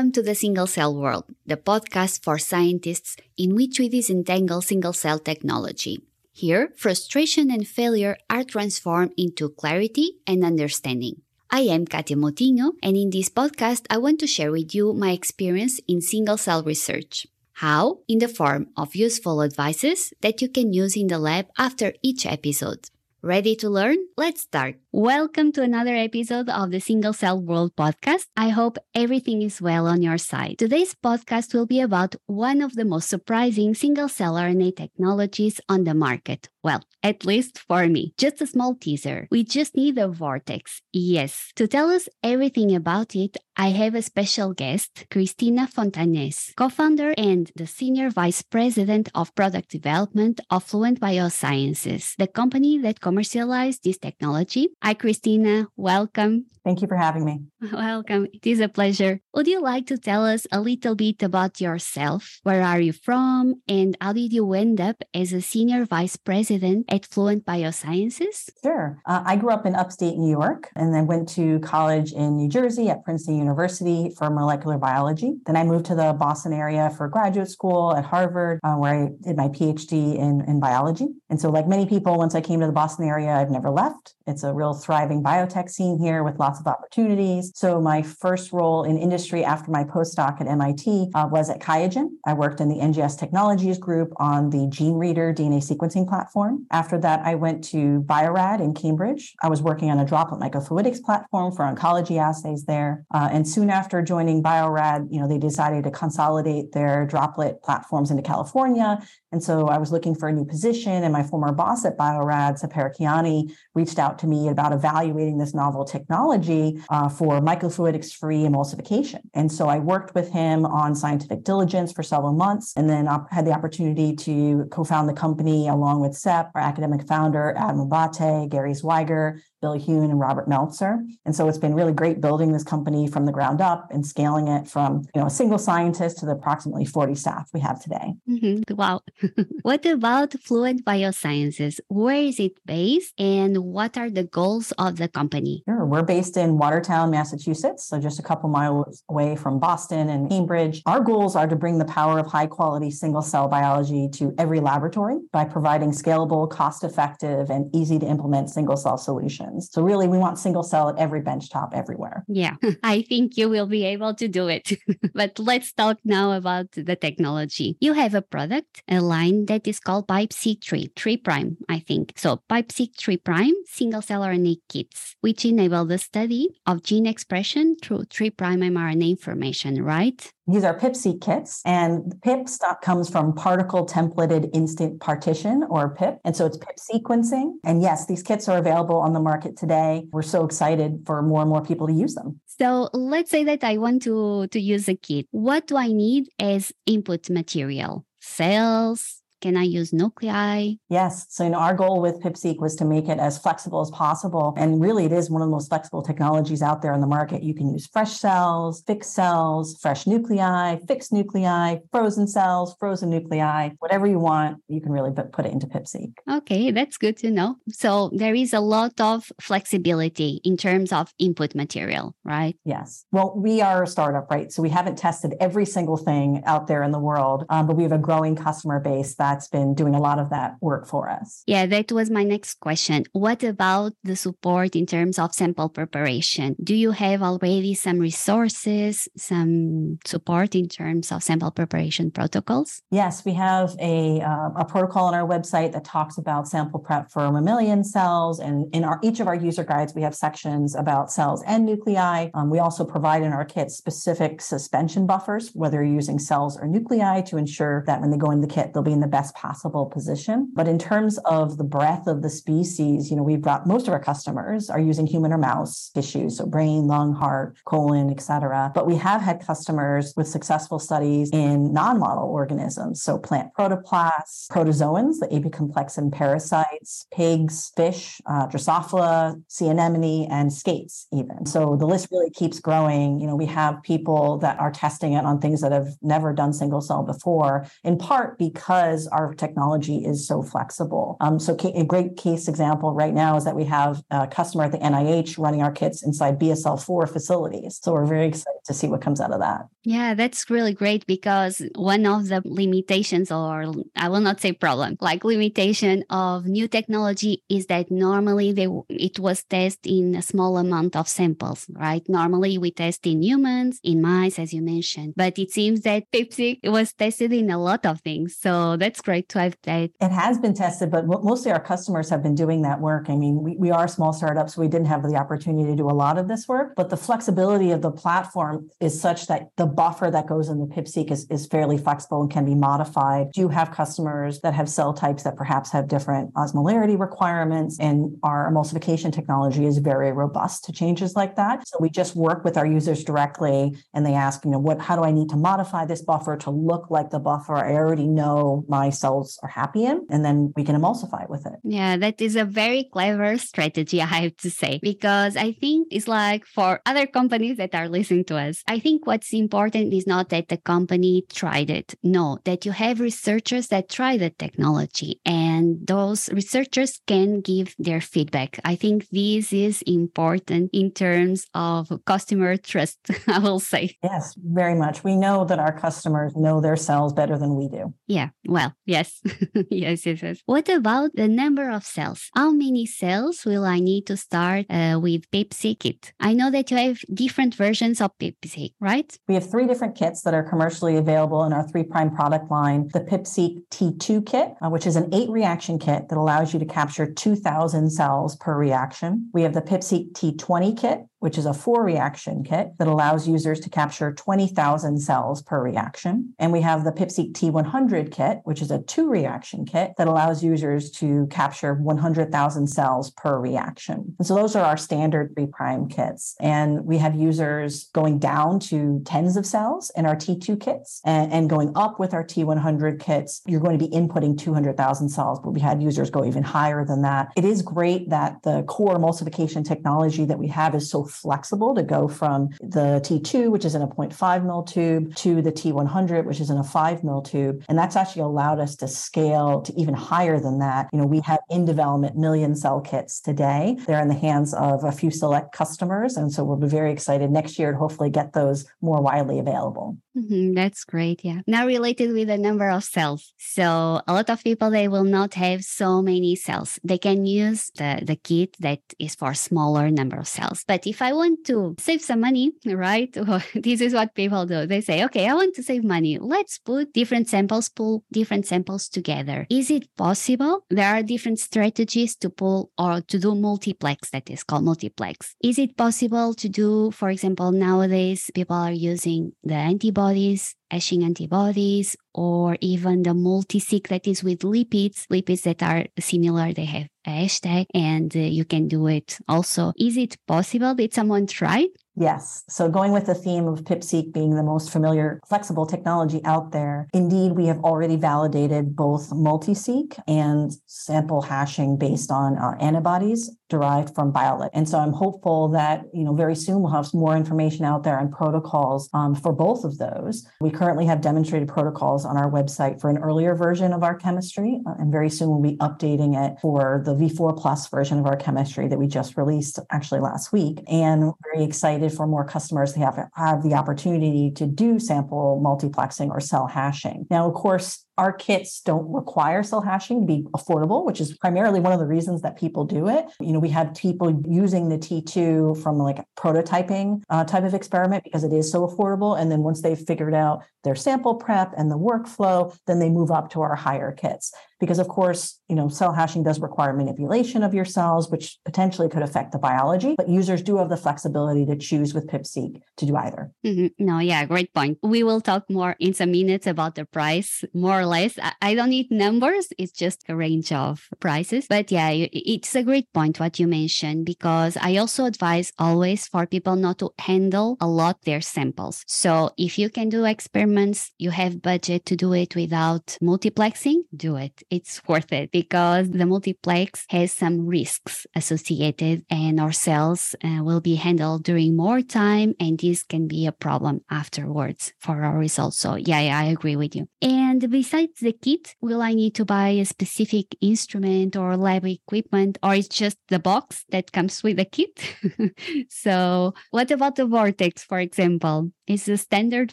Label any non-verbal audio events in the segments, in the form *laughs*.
Welcome to the Single Cell World, the podcast for scientists in which we disentangle single cell technology. Here, frustration and failure are transformed into clarity and understanding. I am Cátia Moutinho, and in this podcast, I want to share with you my experience in single cell research. How? In the form of useful advices that you can use in the lab after each episode. Ready to learn? Let's start. Welcome to another episode of the Single Cell World podcast. I hope everything is well on your side. Today's podcast will be about one of the most surprising single cell RNA technologies on the market. Well, at least for me. Just a small teaser. We just need a vortex. Yes. To tell us everything about it, I have a special guest, Kristina Fontanez, co-founder and the Senior Vice President of Product Development of Fluent Biosciences, the company that commercialized this technology. Hi, Kristina. Welcome. Thank you for having me. *laughs* Welcome. It is a pleasure. Would you like to tell us a little bit about yourself? Where are you from? And how did you end up as a Senior Vice President at Fluent Biosciences? Sure. Uh, I grew up in upstate New York and then went to college in New Jersey at Princeton University for molecular biology. Then I moved to the Boston area for graduate school at Harvard, uh, where I did my PhD in, in biology. And so, like many people, once I came to the Boston area, I've never left. It's a real thriving biotech scene here with lots of opportunities. So, my first role in industry after my postdoc at MIT uh, was at QIAGEN. I worked in the NGS Technologies group on the Gene Reader DNA sequencing platform. After that, I went to Bio-Rad in Cambridge. I was working on a droplet microfluidics platform for oncology assays there. Uh, and soon after joining Bio-Rad, you know, they decided to consolidate their droplet platforms into California. And so I was looking for a new position, and my former boss at Bio-Rad, Sepehr Kiani, reached out to me about evaluating this novel technology uh, for microfluidics free emulsification. And so I worked with him on scientific diligence for several months and then op- had the opportunity to co found the company along with SEP, our academic founder, Adam Abate, Gary Zweigert, Bill Hune and Robert Meltzer. And so it's been really great building this company from the ground up and scaling it from you know a single scientist to the approximately 40 staff we have today. Mm-hmm. Wow. *laughs* what about Fluent Biosciences? Where is it based and what are the goals of the company? Sure. We're based in Watertown, Massachusetts, so just a couple miles away from Boston and Cambridge. Our goals are to bring the power of high quality single cell biology to every laboratory by providing scalable, cost effective, and easy to implement single cell solutions. So really, we want single cell at every benchtop everywhere. Yeah, *laughs* I think you will be able to do it. *laughs* but let's talk now about the technology. You have a product, a line that is called PIPseq3, 3 prime, I think. So PIPseq 3 prime single cell RNA kits, which enable the study of gene expression through 3 prime mRNA information, right? These are PIP-seq kits, and PIP comes from particle templated instant partition or PIP. And so it's PIP sequencing. And yes, these kits are available on the market today. We're so excited for more and more people to use them. So let's say that I want to, to use a kit. What do I need as input material? Cells, can I use nuclei? Yes. So, you know, our goal with PIP-seq was to make it as flexible as possible. And really, it is one of the most flexible technologies out there in the market. You can use fresh cells, fixed cells, fresh nuclei, fixed nuclei, frozen cells, frozen nuclei, whatever you want, you can really put it into PIP-seq. Okay, that's good to know. So, there is a lot of flexibility in terms of input material, right? Yes. Well, we are a startup, right? So, we haven't tested every single thing out there in the world, um, but we have a growing customer base that that's been doing a lot of that work for us. Yeah, that was my next question. What about the support in terms of sample preparation? Do you have already some resources, some support in terms of sample preparation protocols? Yes, we have a, uh, a protocol on our website that talks about sample prep for mammalian cells. And in our each of our user guides, we have sections about cells and nuclei. Um, we also provide in our kit specific suspension buffers, whether you're using cells or nuclei, to ensure that when they go in the kit, they'll be in the best best possible position. But in terms of the breadth of the species, you know, we've got most of our customers are using human or mouse tissues, so brain, lung, heart, colon, et cetera. But we have had customers with successful studies in non-model organisms, so plant protoplasts, protozoans, the apicomplexan parasites, pigs, fish, uh, Drosophila, sea anemone, and skates even. So the list really keeps growing. You know, we have people that are testing it on things that have never done single cell before, in part because our technology is so flexible. Um, so a great case example right now is that we have a customer at the NIH running our kits inside BSL-4 facilities. So we're very excited to see what comes out of that. Yeah, that's really great because one of the limitations, or I will not say problem, like limitation of new technology is that normally they it was tested in a small amount of samples, right? Normally we test in humans, in mice, as you mentioned, but it seems that Pipseq was tested in a lot of things. So that's great to have that. It has been tested, but mostly our customers have been doing that work. I mean, we, we are small startups, so we didn't have the opportunity to do a lot of this work, but the flexibility of the platform is such that the buffer that goes in the PipSeq is, is fairly flexible and can be modified. Do you have customers that have cell types that perhaps have different osmolarity requirements? And our emulsification technology is very robust to changes like that. So we just work with our users directly and they ask, you know, what how do I need to modify this buffer to look like the buffer I already know my cells are happy in? And then we can emulsify with it. Yeah, that is a very clever strategy, I have to say, because I think it's like for other companies that are listening to us, I think what's important is not that the company tried it. No, that you have researchers that try the technology and those researchers can give their feedback. I think this is important in terms of customer trust, *laughs* I will say. Yes, very much. We know that our customers know their cells better than we do. Yeah, well, yes. *laughs* yes, yes, yes. What about the number of cells? How many cells will I need to start uh, with PipSeq kit? I know that you have different versions of PipSeq, right? We have three different kits that are commercially available in our three prime product line. The PipSeq T2 kit, uh, which is an eight reaction kit that allows you to capture 2,000 cells per reaction. We have the PipSeq T20 kit, which is a four reaction kit that allows users to capture 20,000 cells per reaction. And we have the PipSeq T100 kit, which is a two reaction kit that allows users to capture 100,000 cells per reaction. And so those are our standard three prime kits. And we have users going down to tens of cells in our T2 kits and, and going up with our T100 kits. You're going to be inputting 200,000 cells, but we had users go even higher than that. It is great that the core emulsification technology that we have is so flexible to go from the T2, which is in a 0.5 mil tube, to the T100, which is in a 5 mil tube. And that's actually allowed us to scale to even higher than that. You know, we have in development million cell kits today. They're in the hands of a few select customers. And so we'll be very excited next year to hopefully get those more widely available. Mm-hmm, that's great. Yeah. Now related with the number of cells. So a lot of people they will not have so many cells. They can use the, the kit that is for smaller number of cells. But if I want to save some money, right? *laughs* this is what people do. They say, okay, I want to save money. Let's put different samples, pull different samples together. Is it possible? There are different strategies to pull or to do multiplex that is called multiplex. Is it possible to do, for example, nowadays people are using the antibody antibodies, hashing antibodies, or even the multi-seq that is with lipids, lipids that are similar, they have a hashtag, and uh, you can do it also. Is it possible? Did someone try? Yes. So going with the theme of PipSeq being the most familiar flexible technology out there, indeed, we have already validated both multi-seq and sample hashing based on uh, antibodies derived from BioLegend. And so I'm hopeful that, you know, very soon we'll have more information out there and protocols um, for both of those. We currently have demonstrated protocols on our website for an earlier version of our chemistry. Uh, and very soon we'll be updating it for the V4 plus version of our chemistry that we just released actually last week. And very excited for more customers to have, have the opportunity to do sample multiplexing or cell hashing. Now, of course, our kits don't require cell hashing to be affordable, which is primarily one of the reasons that people do it. You know, we have people using the T2 from like prototyping uh, type of experiment because it is so affordable. And then once they've figured out their sample prep and the workflow, then they move up to our higher kits. Because of course, you know, cell hashing does require manipulation of your cells, which potentially could affect the biology, but users do have the flexibility to choose with PipSeq to do either. Mm-hmm. No, yeah, great point. We will talk more in some minutes about the price, more or less. I don't need numbers, it's just a range of prices. But yeah, it's a great point what you mentioned, because I also advise always for people not to handle a lot their samples. So if you can do experiments, you have budget to do it without multiplexing, do it it's worth it because the multiplex has some risks associated and our cells uh, will be handled during more time and this can be a problem afterwards for our results. So yeah, yeah, I agree with you. And besides the kit, will I need to buy a specific instrument or lab equipment or it's just the box that comes with the kit? *laughs* so what about the vortex, for example? Is the standard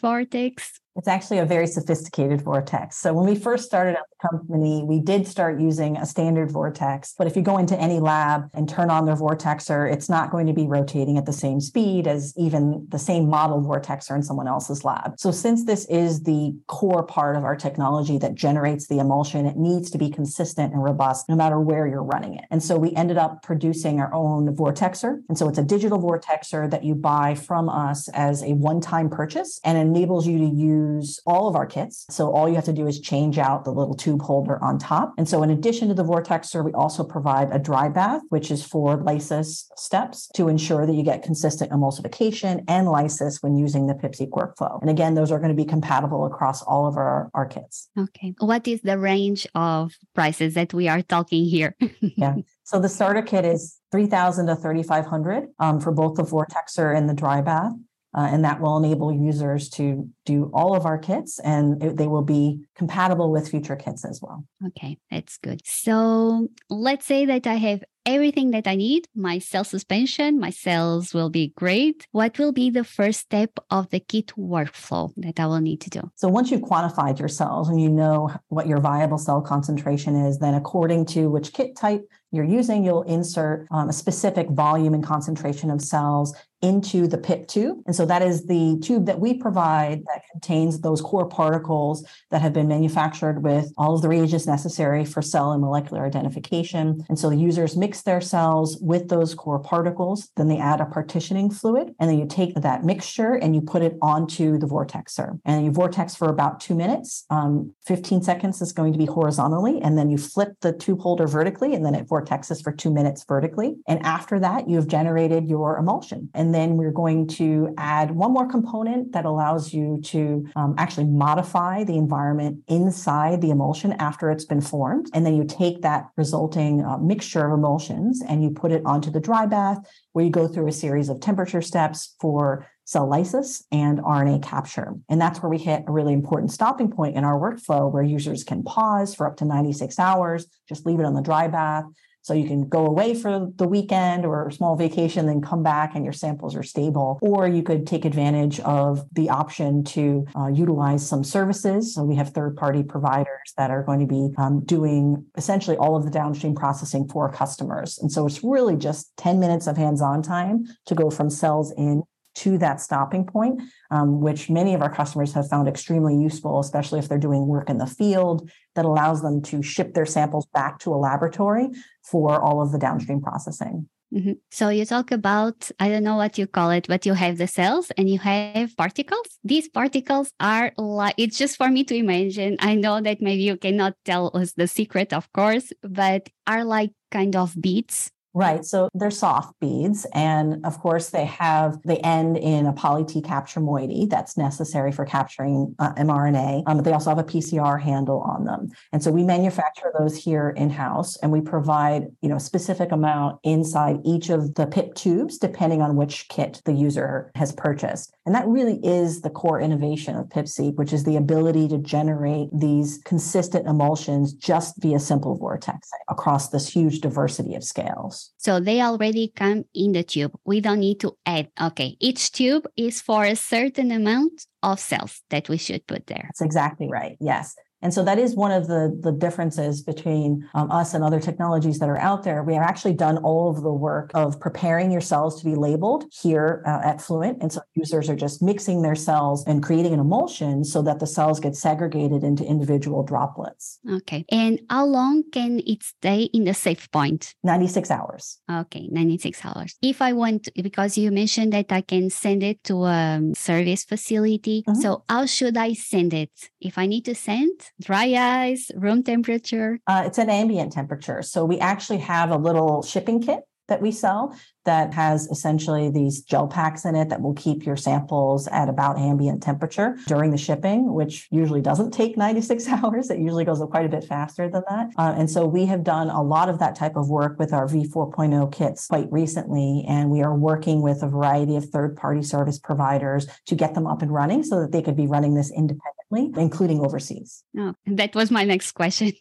vortex it's actually a very sophisticated vortex. So when we first started out the company, we did start using a standard vortex. But if you go into any lab and turn on their vortexer, it's not going to be rotating at the same speed as even the same model vortexer in someone else's lab. So since this is the core part of our technology that generates the emulsion, it needs to be consistent and robust no matter where you're running it. And so we ended up producing our own vortexer. And so it's a digital vortexer that you buy from us as a one-time purchase and enables you to use use all of our kits. So all you have to do is change out the little tube holder on top. And so in addition to the Vortexer, we also provide a dry bath, which is for lysis steps to ensure that you get consistent emulsification and lysis when using the PIPseq workflow. And again, those are going to be compatible across all of our, our kits. Okay. What is the range of prices that we are talking here? *laughs* yeah. So the starter kit is 3000 to 3500 um, for both the Vortexer and the dry bath. Uh, and that will enable users to do all of our kits and it, they will be compatible with future kits as well. Okay, that's good. So let's say that I have everything that I need. My cell suspension, my cells will be great. What will be the first step of the kit workflow that I will need to do? So once you've quantified your cells and you know what your viable cell concentration is, then according to which kit type you're using, you'll insert um, a specific volume and concentration of cells into the PIP tube. And so that is the tube that we provide that contains those core particles that have been manufactured with all of the reagents necessary for cell and molecular identification. And so the users mix their cells with those core particles, then they add a partitioning fluid, and then you take that mixture and you put it onto the vortexer. And you vortex for about two minutes. Um, 15 seconds is going to be horizontally, and then you flip the tube holder vertically, and then it vortexes for two minutes vertically. And after that, you've generated your emulsion. And then we're going to add one more component that allows you to um, actually modify the environment inside the emulsion after it's been formed. And then you take that resulting uh, mixture of emulsions and you put it onto the dry bath where you go through a series of temperature steps for cell lysis and RNA capture. And that's where we hit a really important stopping point in our workflow where users can pause for up to 96 hours, just leave it on the dry bath, so you can go away for the weekend or a small vacation, then come back and your samples are stable. Or you could take advantage of the option to uh, utilize some services. So we have third party providers that are going to be um, doing essentially all of the downstream processing for customers. And so it's really just 10 minutes of hands on time to go from cells in to that stopping point, um, which many of our customers have found extremely useful, especially if they're doing work in the field that allows them to ship their samples back to a laboratory for all of the downstream processing. Mm-hmm. So you talk about, I don't know what you call it, but you have the cells and you have particles. These particles are like, it's just for me to imagine. I know that maybe you cannot tell us the secret, of course, but are like kind of beads Right. So they're soft beads. And of course, they have, they end in a poly T capture moiety that's necessary for capturing uh, mRNA. Um, but they also have a PCR handle on them. And so we manufacture those here in house and we provide, you know, a specific amount inside each of the PIP tubes, depending on which kit the user has purchased. And that really is the core innovation of PIPseq, which is the ability to generate these consistent emulsions just via simple vortex across this huge diversity of scales. So they already come in the tube. We don't need to add. Okay, each tube is for a certain amount of cells that we should put there. That's exactly right. Yes. And so that is one of the, the differences between um, us and other technologies that are out there. We have actually done all of the work of preparing your cells to be labeled here uh, at Fluent. And so users are just mixing their cells and creating an emulsion so that the cells get segregated into individual droplets. Okay. And how long can it stay in the safe point? 96 hours. Okay, 96 hours. If I want, because you mentioned that I can send it to a service facility. Mm-hmm. So how should I send it? If I need to send, dry ice, room temperature? Uh, it's at ambient temperature. So we actually have a little shipping kit that we sell that has essentially these gel packs in it that will keep your samples at about ambient temperature during the shipping, which usually doesn't take 96 *laughs* hours. It usually goes quite a bit faster than that. Uh, and so we have done a lot of that type of work with our V4.0 kits quite recently. And we are working with a variety of third party service providers to get them up and running so that they could be running this independently, including overseas. Oh, that was my next question.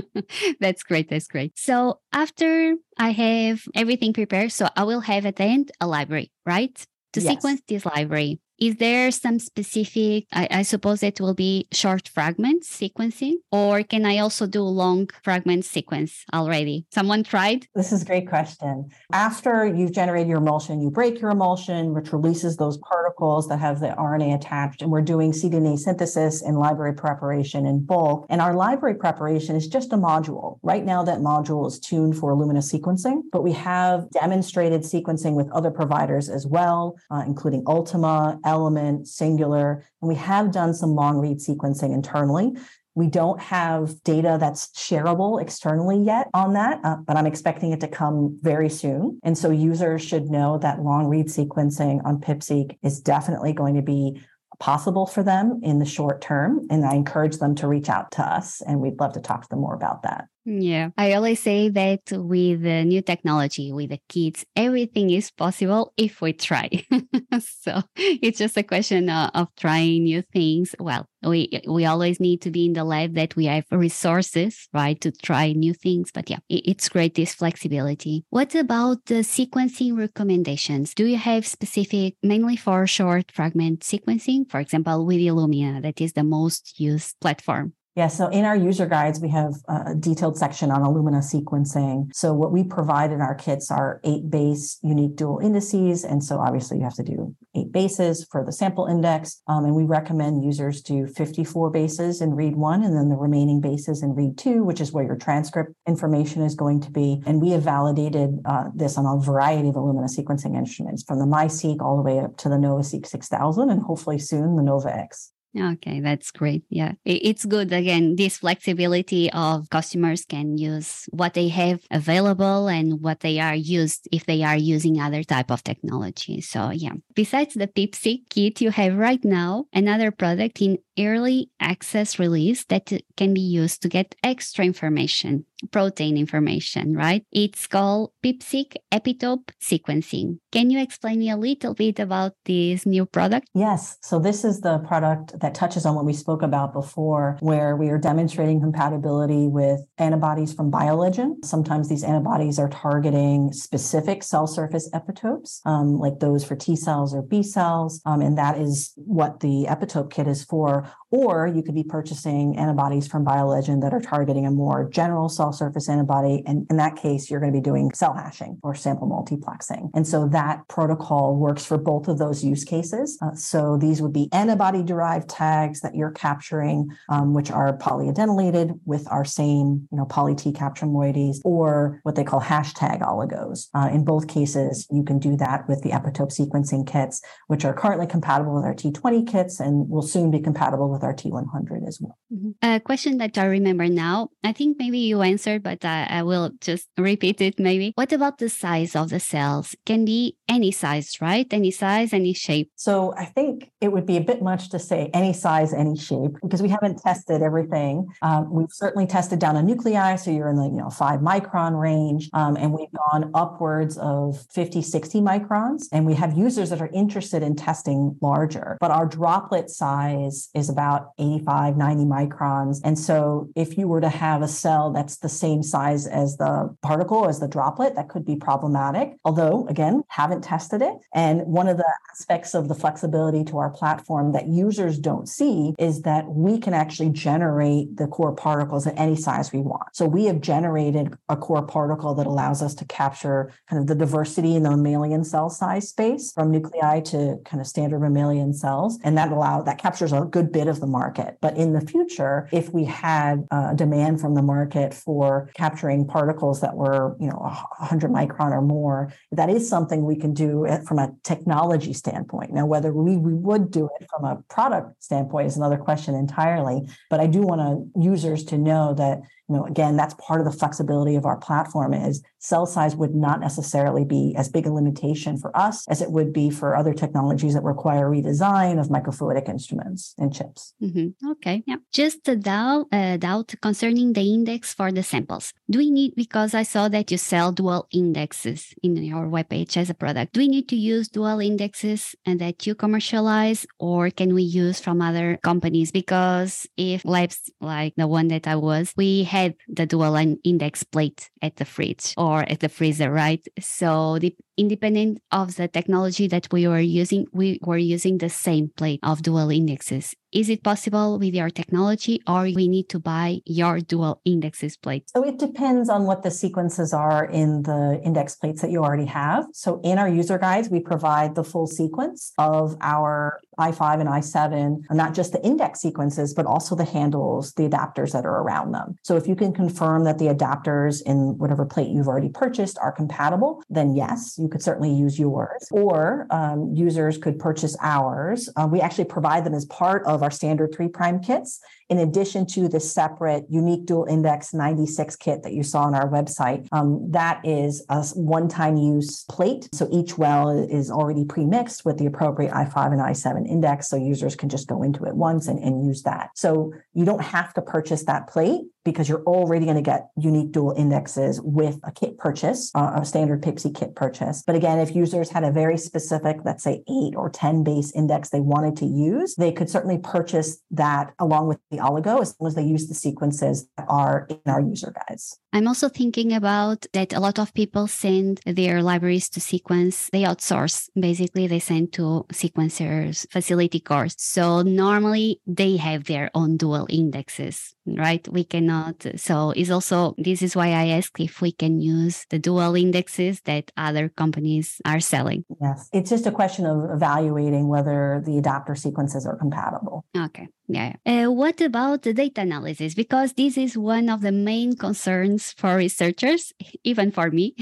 *laughs* that's great. That's great. So after I have everything prepared. So I will have at the end a library, right? To yes. sequence this library. Is there some specific, I, I, suppose it will be short fragment sequencing, or can I also do long fragment sequence already? Someone tried? This is a great question. After you've generated your emulsion, you break your emulsion, which releases those particles that have the RNA attached. And we're doing cDNA synthesis and library preparation in bulk. And our library preparation is just a module. Right now, that module is tuned for Illumina sequencing, but we have demonstrated sequencing with other providers as well, uh, including Ultima element, singular, and we have done some long read sequencing internally. We don't have data that's shareable externally yet on that, uh, but I'm expecting it to come very soon. And so users should know that long read sequencing on PipSeq is definitely going to be possible for them in the short term. And I encourage them to reach out to us, and we'd love to talk to them more about that. Yeah. I always say that with the new technology, with the kids, everything is possible if we try. *laughs* so it's just a question of, of trying new things. Well, we we always need to be in the lab that we have resources, right, to try new things. But yeah, it, it's great this flexibility. What about the sequencing recommendations? Do you have specific, mainly for short fragment sequencing, for example, with Illumina, that is the most used platform? Yeah, so in our user guides, we have a detailed section on Illumina sequencing. So what we provide in our kits are eight base unique dual indices. And so obviously you have to do eight bases for the sample index. Um, and we recommend users do 54 bases in read one and then the remaining bases in read two, which is where your transcript information is going to be. And we have validated uh, this on a variety of Illumina sequencing instruments from the MiSeq all the way up to the NovaSeq 6000 and hopefully soon the Nova X. Okay, that's great. Yeah, it's good. Again, this flexibility of customers can use what they have available and what they are used if they are using other type of technology. So yeah, besides the PipSeq kit you have right now, another product in early access release that can be used to get extra information, protein information, right? It's called PipSeq Epitope Sequencing. Can you explain me a little bit about this new product? Yes. So this is the product that touches on what we spoke about before, where we are demonstrating compatibility with antibodies from BioLegend. Sometimes these antibodies are targeting specific cell surface epitopes, um, like those for T cells or B cells. Um, and that is what the epitope kit is for or you could be purchasing antibodies from BioLegend that are targeting a more general cell surface antibody. And in that case, you're going to be doing cell hashing or sample multiplexing. And so that protocol works for both of those use cases. Uh, so these would be antibody derived tags that you're capturing, um, which are polyadenylated with our same, you know, poly T capture moieties, or what they call hashtag oligos. Uh, in both cases, you can do that with the epitope sequencing kits, which are currently compatible with our T20 kits and will soon be compatible with our T100 as well. Mm-hmm. A question that I remember now, I think maybe you answered, but I, I will just *laughs* repeat it maybe. What about the size of the cells? Can be any size, right? Any size, any shape. So I think it would be a bit much to say any size, any shape, because we haven't tested everything. Um, we've certainly tested down a nuclei, so you're in the you know five micron range, um, and we've gone upwards of 50, 60 microns. And we have users that are interested in testing larger, but our droplet size is about 85, 90 microns. And so if you were to have a cell that's the same size as the particle, as the droplet, that could be problematic. Although, again, haven't tested it. And one of the aspects of the flexibility to our platform that users don't see is that we can actually generate the core particles at any size we want. So we have generated a core particle that allows us to capture kind of the diversity in the mammalian cell size space from nuclei to kind of standard mammalian cells. And that allow that captures a good bit of the market. But in the future, if we had a demand from the market for capturing particles that were, you know, 100 micron or more, that is something we can do eh, from a technology standpoint. Now, whether we, we would do it from a product standpoint is another question entirely. But I do want to users to know that know, again, that's part of the flexibility of our platform is cell size would not necessarily be as big a limitation for us as it would be for other technologies that require redesign of microfluidic instruments and chips. Mm-hmm. Okay. Yeah. Just a doubt, doubt concerning the index for the samples. Do we need, because I saw that you sell dual indexes in your webpage as a product, do we need to use dual indexes and that you commercialize or can we use from other companies? Because if labs like the one that I was, we had the dual index plate at the fridge or at the freezer, right? So the independent of the technology that we were using, we were using the same plate of dual indexes. Is it possible with your technology or we need to buy your dual indexes plate? So it depends on what the sequences are in the index plates that you already have. So in our user guides, we provide the full sequence of our i5 and i7, not just the index sequences, but also the handles, the adapters that are around them. So if you can confirm that the adapters in whatever plate you've already purchased are compatible, then yes, you could certainly use yours. Or um, users could purchase ours. Uh, we actually provide them as part of our standard three prime kits in addition to the separate unique dual index 96 kit that you saw on our website. Um, that is a one time use plate. So each well is already pre mixed with the appropriate i5 and i7 index. So users can just go into it once and, and use that. So you don't have to purchase that plate because you're already going to get unique dual indexes with a kit purchase, uh, a standard PIPseq kit purchase. But again, if users had a very specific, let's say eight or 10 base index they wanted to use, they could certainly purchase that along with the oligo as long as they use the sequences that are in our user guides. I'm also thinking about that a lot of people send their libraries to sequence. They outsource. Basically, they send to sequencers, facility cores. So normally they have their own dual indexes, right? We cannot. So it's also, this is why I asked if we can use the dual indexes that other companies are selling. Yes. It's just a question of evaluating whether the adapter sequences are compatible. Okay. Yeah. Uh, what about the data analysis? Because this is one of the main concerns for researchers, *laughs* even for me,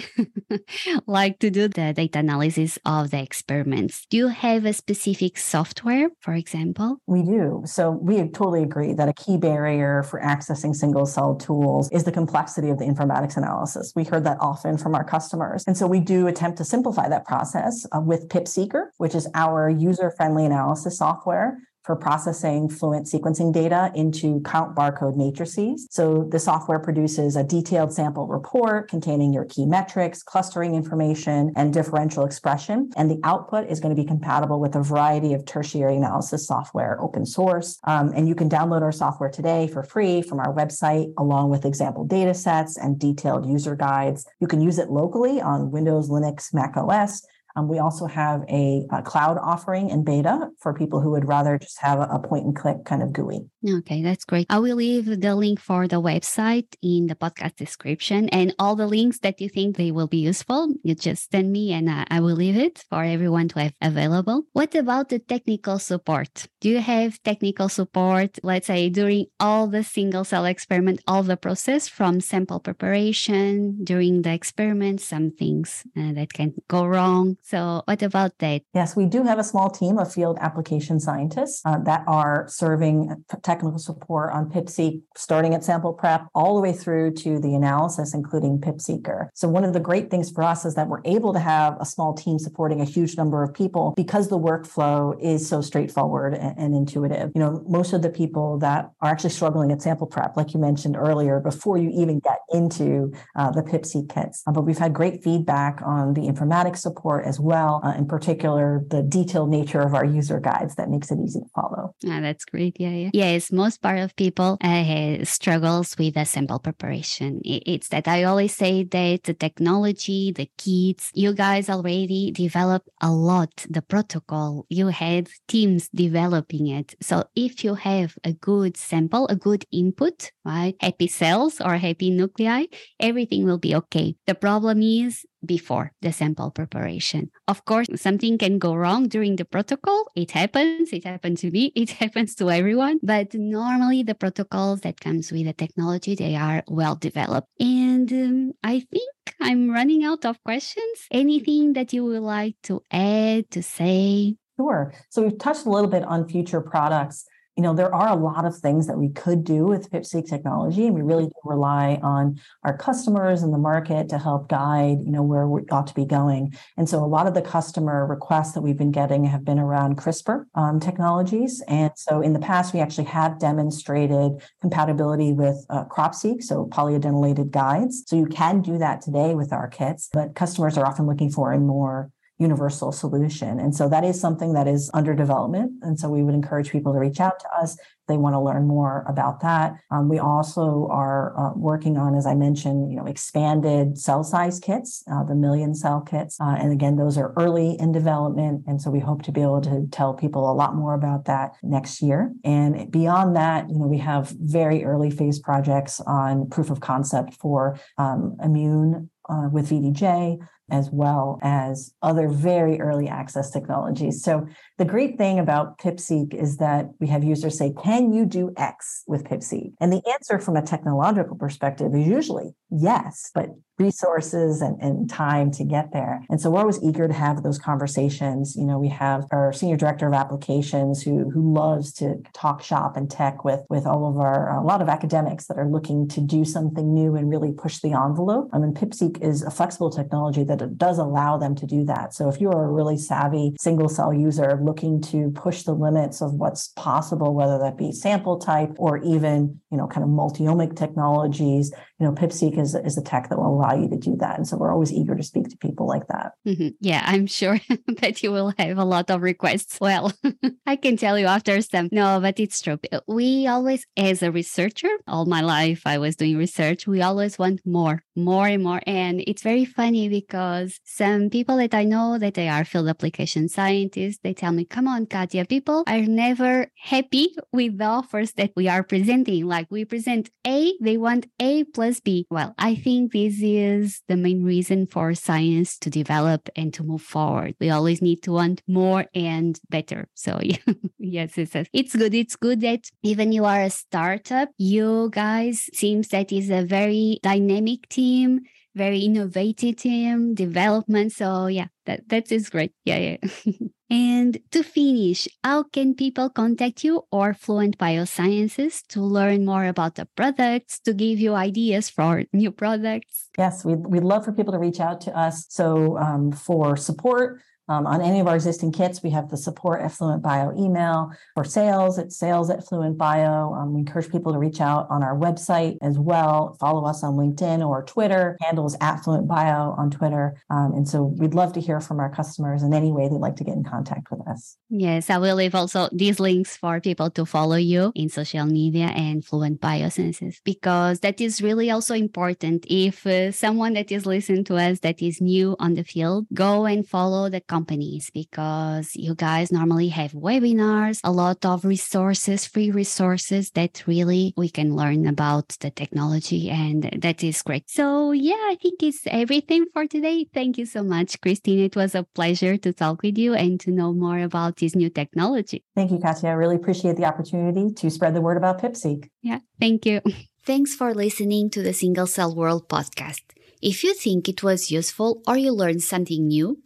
*laughs* like to do the data analysis of the experiments. Do you have a specific software, for example? We do. So we totally agree that a key barrier for accessing single cell tools is the complexity of the informatics analysis. We heard that often from our customers. And so we do attempt to simplify that process uh, with PipSeeker, which is our user friendly analysis software for processing fluent sequencing data into count barcode matrices. So the software produces a detailed sample report containing your key metrics, clustering information, and differential expression. And the output is going to be compatible with a variety of tertiary analysis software, open source. Um, and you can download our software today for free from our website, along with example data sets and detailed user guides. You can use it locally on Windows, Linux, Mac OS um, we also have a, a, cloud offering in beta for people who would rather just have a, a point and click kind of GUI. Okay, that's great. I will leave the link for the website in the podcast description and all the links that you think they will be useful. You just send me and I, I will leave it for everyone to have available. What about the technical support? Do you have technical support, let's say during all the single cell experiment, all the process from sample preparation during the experiment, some things uh, that can go wrong? So, what about that? Yes, we do have a small team of field application scientists uh, that are serving technical support on PIPSeq, starting at sample prep all the way through to the analysis, including PipSeeker. So, one of the great things for us is that we're able to have a small team supporting a huge number of people because the workflow is so straightforward and, and intuitive. You know, most of the people that are actually struggling at sample prep, like you mentioned earlier, before you even get into uh, the PipSeq kits. Uh, but we've had great feedback on the informatics support as well, uh, in particular, the detailed nature of our user guides that makes it easy to follow. Ah, that's great. Yeah, yeah. Yes, most part of people uh, struggles with sample preparation. It's that I always say that the technology, the kits, you guys already developed a lot, the protocol. You had teams developing it. So if you have a good sample, a good input, right? Happy cells or happy nuclei, everything will be okay. The problem is before the sample preparation. Of course, something can go wrong during the protocol. It happens. It happened to me. *laughs* It happens to everyone. But normally the protocols that comes with the technology, they are well developed. And um, I think I'm running out of questions. Anything that you would like to add, to say? Sure. So we've touched a little bit on future products you know, there are a lot of things that we could do with PipSeq technology, and we really do rely on our customers and the market to help guide, you know, where we ought to be going. And so a lot of the customer requests that we've been getting have been around CRISPR um, technologies. And so in the past, we actually have demonstrated compatibility with uh, CropSeq, so polyadenylated guides. So you can do that today with our kits, but customers are often looking for a more universal solution. And so that is something that is under development. And so we would encourage people to reach out to us they want to learn more about that. Um, we also are uh, working on, as I mentioned, you know, expanded cell size kits, uh, the million cell kits. Uh, and again, those are early in development. And so we hope to be able to tell people a lot more about that next year. And beyond that, you know, we have very early phase projects on proof of concept for um, immune uh, with VDJ, as well as other very early access technologies. So the great thing about PipSeq is that we have users say, can you do X with PipSeq? And the answer from a technological perspective is usually yes, but resources and, and time to get there. And so we're always eager to have those conversations. You know, we have our senior director of applications who who loves to talk shop and tech with with all of our a lot of academics that are looking to do something new and really push the envelope. I mean, PipSeq is a flexible technology that does allow them to do that. So if you are a really savvy single cell user looking to push the limits of what's possible, whether that be sample type or even you know kind of multi-omic technologies, you know, PipSeq is is a tech that will allow you to do that. And so we're always eager to speak to people like that. Mm-hmm. Yeah, I'm sure *laughs* that you will have a lot of requests. Well, *laughs* I can tell you after some. No, but it's true. We always, as a researcher, all my life I was doing research, we always want more, more and more. And it's very funny because some people that I know that they are field application scientists, they tell me, come on, Cátia, people are never happy with the offers that we are presenting. Like we present A, they want A plus B. Well, I think this is the main reason for science to develop and to move forward. We always need to want more and better. So *laughs* yes, it's, it's good. It's good that even you are a startup, you guys seems that is a very dynamic team very innovative team development so yeah that that is great yeah yeah. *laughs* And to finish how can people contact you or fluent biosciences to learn more about the products to give you ideas for new products? Yes we'd, we'd love for people to reach out to us so um, for support um, on any of our existing kits, we have the support at Fluent Bio email. For sales, it's sales at Fluent Bio. Um, we encourage people to reach out on our website as well. Follow us on LinkedIn or Twitter. Handles at Fluent Bio on Twitter. Um, and so we'd love to hear from our customers in any way they'd like to get in contact with us. Yes, I will leave also these links for people to follow you in social media and Fluent Biosciences because that is really also important. If uh, someone that is listening to us that is new on the field, go and follow the companies because you guys normally have webinars, a lot of resources, free resources that really we can learn about the technology and that is great. So yeah, I think it's everything for today. Thank you so much, Christine. It was a pleasure to talk with you and to know more about this new technology. Thank you, Cátia. I really appreciate the opportunity to spread the word about PipSeq. Yeah, thank you. *laughs* Thanks for listening to the Single Cell World podcast. If you think it was useful or you learned something new,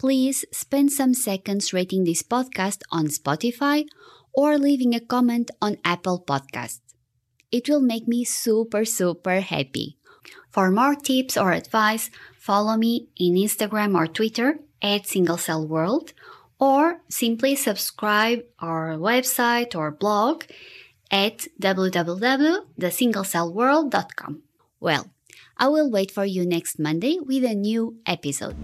please spend some seconds rating this podcast on Spotify or leaving a comment on Apple Podcasts. It will make me super, super happy. For more tips or advice, follow me in Instagram or Twitter at Single Cell World or simply subscribe our website or blog at www.thesinglecellworld.com. Well, I will wait for you next Monday with a new episode.